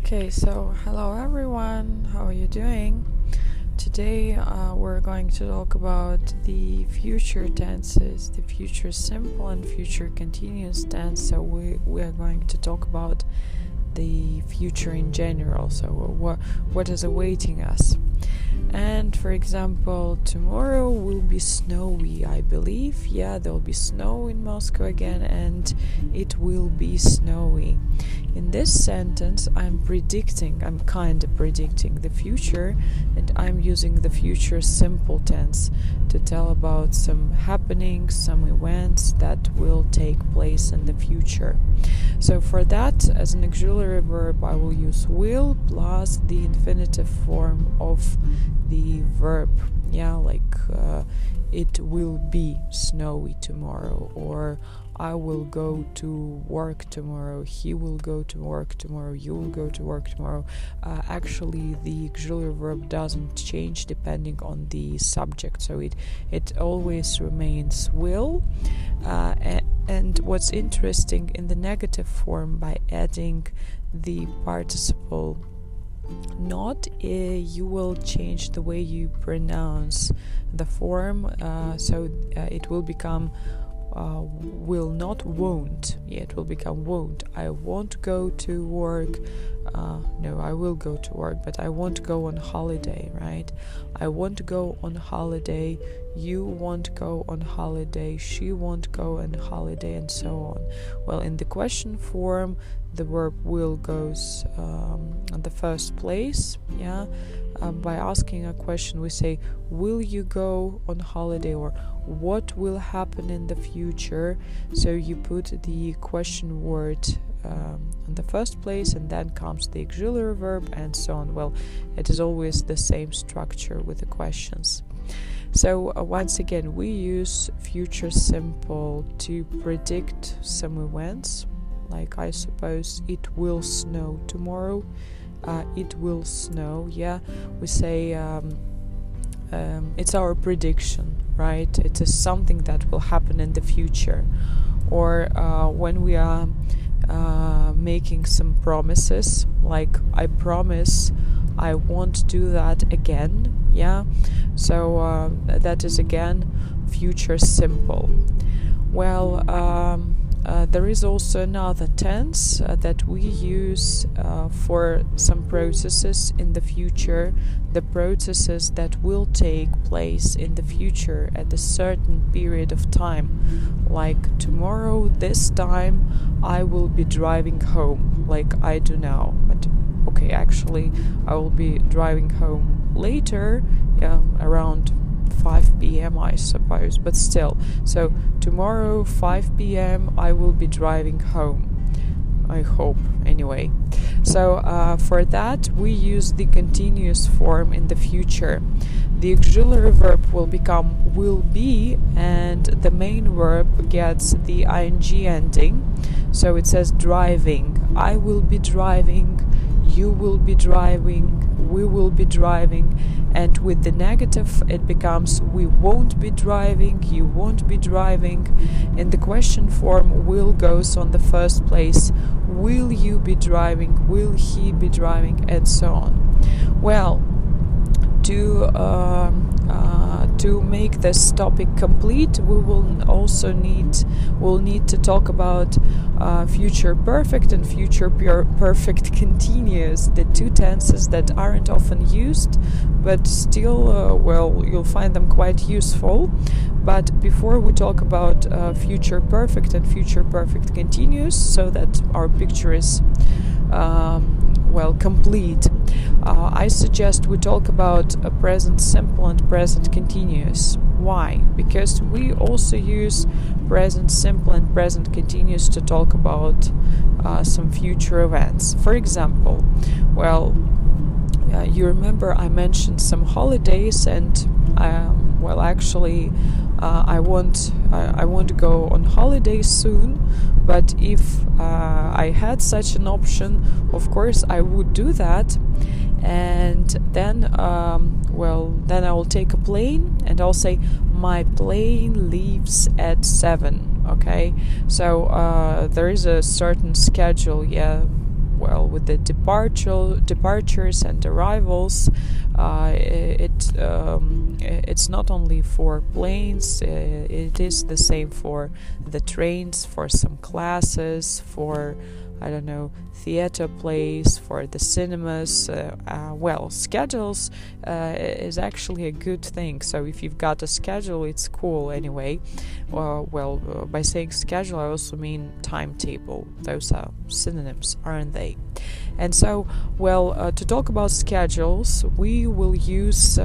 Okay, so hello everyone, how are you doing? Today uh, we're going to talk about the future tenses, the future simple and future continuous tense. So we, we are going to talk about the future in general. So what what is awaiting us? And for example, tomorrow will be snowy, I believe. Yeah, there'll be snow in Moscow again, and it will be snowy. In this sentence, I'm predicting, I'm kind of predicting the future, and I'm using the future simple tense to tell about some happenings, some events that will take place in the future. So, for that, as an auxiliary verb, I will use will plus the infinitive form of the verb. Yeah, like uh, it will be snowy tomorrow, or I will go to work tomorrow, he will go to work tomorrow, you will go to work tomorrow. Uh, actually, the auxiliary verb doesn't change depending on the subject, so it, it always remains will. Uh, and, and what's interesting in the negative form, by adding the participle not uh, you will change the way you pronounce the form uh, so uh, it will become uh, will not won't. Yeah it will become won't. I won't go to work. Uh, no i will go to work but i won't go on holiday right? I won't go on holiday. You won't go on holiday. She won't go on holiday and so on. Well in the question form the verb will goes um, on the first place yeah? Um, by asking a question we say will you go on holiday? or what will happen in the future. So you put the question word um, in the first place and then comes the auxiliary verb and so on. Well it is always the same structure with the questions. So uh, once again we use future simple to predict some events. Like i suppose it will snow tomorrow. Uh, it will snow yeah. We say um, um, it's our prediction right? It is something that will happen in the future. Or uh, when we are uh, making some promises like i promise i won't do that again yeah? So uh, that is again future simple. Well um, uh, there is also another tense uh, that we use uh, for some processes in the future, the processes that will take place in the future at a certain period of time. Like tomorrow, this time, I will be driving home, like I do now. But okay, actually, I will be driving home later, yeah, around 5 p.m. I suppose, but still. So tomorrow 5 p.m. I will be driving home. I hope, anyway. So uh, for that we use the continuous form in the future. The auxiliary verb will become will be, and the main verb gets the ing ending. So it says driving. I will be driving. You will be driving we will be driving and with the negative it becomes we won't be driving you won't be driving. In the question form will goes on the first place will you be driving will he be driving and so on. Well to uh, uh, to make this topic complete, we will also need will need to talk about uh, future perfect and future perfect continuous, the two tenses that aren't often used, but still, uh, well, you'll find them quite useful. But before we talk about uh, future perfect and future perfect continuous, so that our picture is um, well complete uh, I suggest we talk about a present simple and present continuous. Why? Because we also use present simple and present continuous to talk about uh, some future events. For example, well, uh, you remember I mentioned some holidays, and um, well, actually, uh, I want I, I want to go on holiday soon. But if uh, I had such an option, of course, I would do that and then um, well then i will take a plane and i'll say my plane leaves at 7 okay so uh, there is a certain schedule yeah well with the departure departures and arrivals uh, it um, it's not only for planes uh, it is the same for the trains for some classes for I don't know, theater plays, for the cinemas. Uh, uh, well, schedules is actually a good thing. So if you've got a schedule, it's cool anyway. Well, by saying schedule, I also mean timetable. Those are synonyms, aren't they? And so, well, uh, to talk about schedules, we will use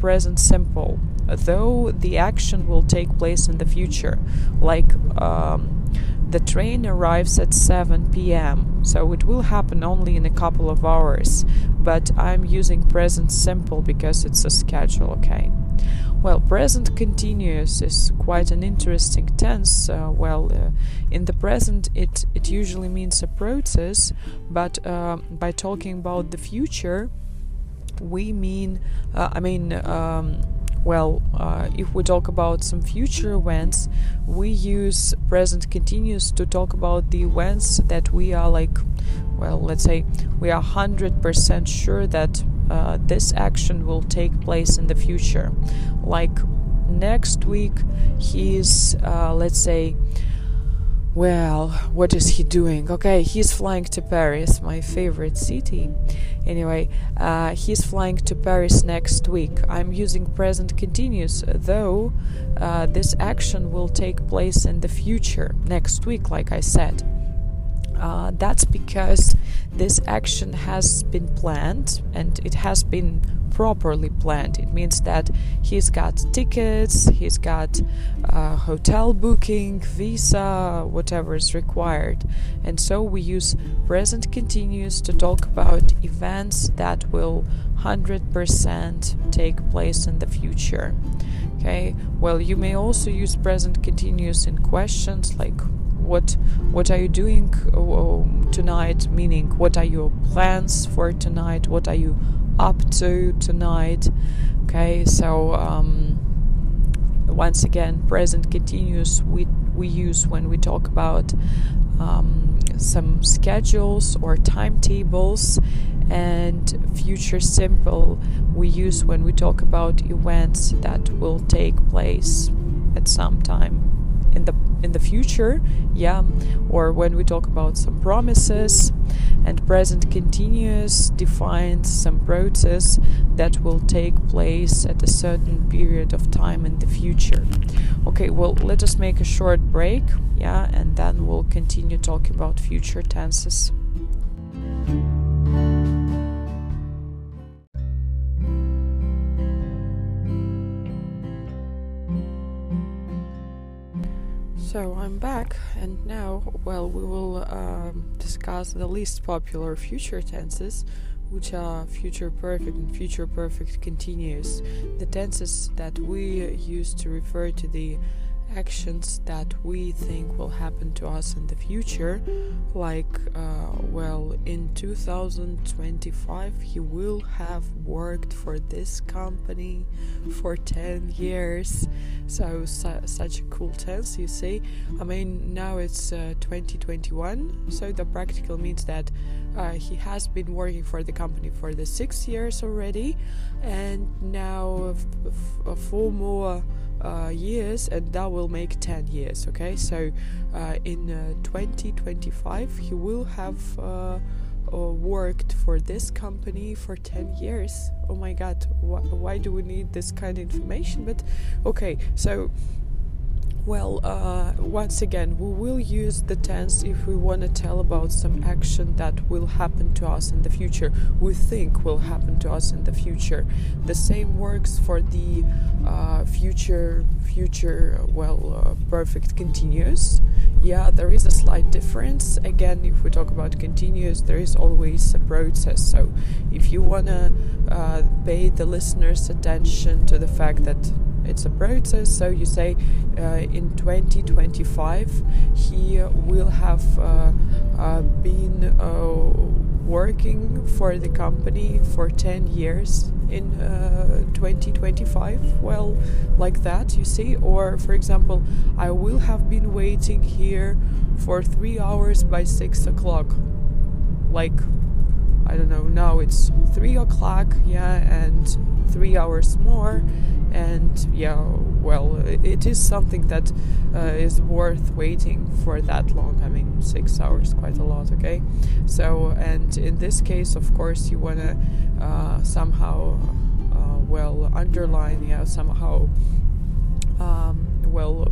present simple, though the action will take place in the future, like. Um, the train arrives at 7 pm, so it will happen only in a couple of hours, but I'm using present simple because it's a schedule, okay? Well, present continuous is quite an interesting tense. Uh, well, uh, in the present, it, it usually means a process, but uh, by talking about the future, we mean, uh, I mean, um, well, uh, if we talk about some future events, we use present continuous to talk about the events that we are like, well, let's say we are 100% sure that uh, this action will take place in the future. Like next week, he's, uh, let's say, well, what is he doing? Okay, he's flying to Paris, my favorite city. Anyway, uh, he's flying to Paris next week. I'm using present continuous, though uh, this action will take place in the future, next week, like I said. Uh, that's because this action has been planned and it has been properly planned. It means that he's got tickets, he's got uh, hotel booking, visa, whatever is required. And so we use present continuous to talk about events that will 100% take place in the future. Okay, well, you may also use present continuous in questions like what what are you doing uh, tonight? Meaning what are your plans for tonight? What are you up to tonight. Okay, so um, once again, present continuous we we use when we talk about um, some schedules or timetables, and future simple we use when we talk about events that will take place at some time in the in the future yeah or when we talk about some promises and present continuous defines some process that will take place at a certain period of time in the future. Okay well let us make a short break yeah and then we'll continue talking about future tenses So I'm back, and now, well, we will um, discuss the least popular future tenses, which are future perfect and future perfect continuous. The tenses that we use to refer to the actions that we think will happen to us in the future like uh, well in 2025 he will have worked for this company for 10 years. So su- such a cool tense you see. I mean now it's uh, 2021 so the practical means that uh, he has been working for the company for the six years already and now f- f- four more years and that will make 10 years okay? So uh, in uh, 2025 he will have uh, uh, worked for this company for 10 years. Oh my god wh- why do we need this kind of information? But okay so well, uh, once again, we will use the tense if we want to tell about some action that will happen to us in the future, we think will happen to us in the future. The same works for the uh, future, future, well, uh, perfect continuous. Yeah, there is a slight difference. Again, if we talk about continuous, there is always a process. So if you want to uh, pay the listeners' attention to the fact that it's a process. So you say uh, in 2025 he will have uh, uh, been working for the company for 10 years in uh, 2025. Well, like that, you see. Or for example, I will have been waiting here for three hours by six o'clock like I don't know, now it's three o'clock, yeah, and three hours more, and yeah, well, it is something that uh, is worth waiting for that long. I mean, six hours, quite a lot, okay? So, and in this case, of course, you want to uh, somehow, uh, well, underline, yeah, somehow, um, well,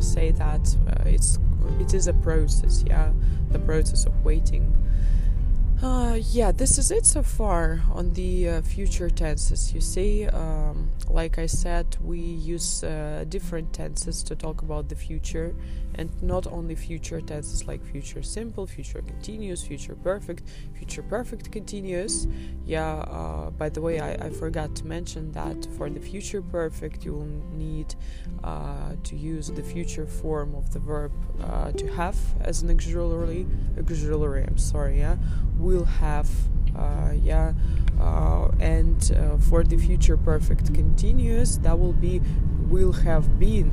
say that uh, it's it is a process, yeah, the process of waiting uh, yeah, this is it so far on the uh, future tenses. You see, um, like I said, we use uh, different tenses to talk about the future, and not only future tenses like future simple, future continuous, future perfect, future perfect continuous. Yeah, uh, by the way, I, I, forgot to mention that for the future perfect, you will need uh, to use the future form of the verb uh, to have as an auxiliary. Auxiliary, I'm sorry, yeah will have uh, yeah uh, and uh, for the future perfect continuous that will be will have been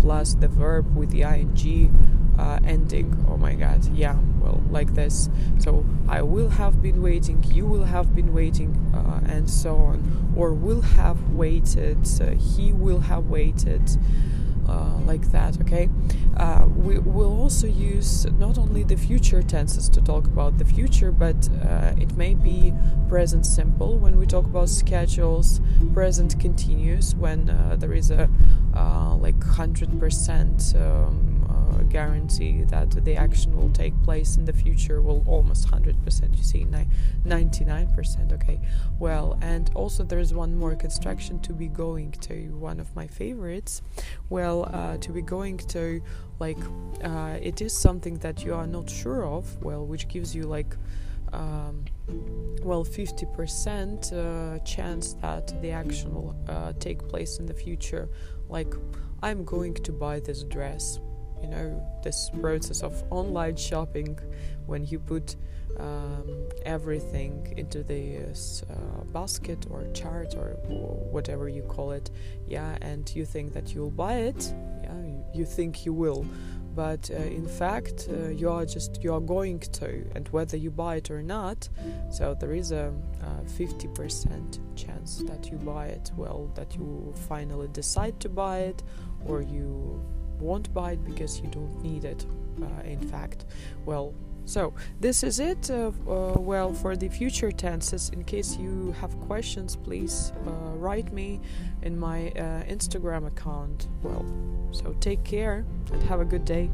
plus the verb with the ing uh, ending. Oh my god. Yeah well like this. So i will have been waiting you will have been waiting uh, and so on. Or will have waited uh, he will have waited uh, like that okay? Uh, we will also use not only the future tenses to talk about the future but uh, it may be present simple when we talk about schedules. Present continuous when uh, there is a uh, like 100% um, guarantee that the action will take place in the future will almost 100% you see 99% okay? Well and also there's one more construction to be going to one of my favorites. Well uh, to be going to like uh, it is something that you are not sure of well which gives you like um, well 50% uh, chance that the action will uh, take place in the future. Like i'm going to buy this dress you know this process of online shopping when you put um, everything into this uh, basket or chart or, whatever you call it yeah and you think that you'll buy it yeah you, you think you will. But uh, in fact uh, you are just you are going to and whether you buy it or not so there is a, a 50% chance that you buy it. Well that you finally decide to buy it or you won't buy it because you don't need it uh, in fact. Well so this is it uh, uh, well for the future tenses. In case you have questions please uh, write me in my uh, instagram account. Well so take care and have a good day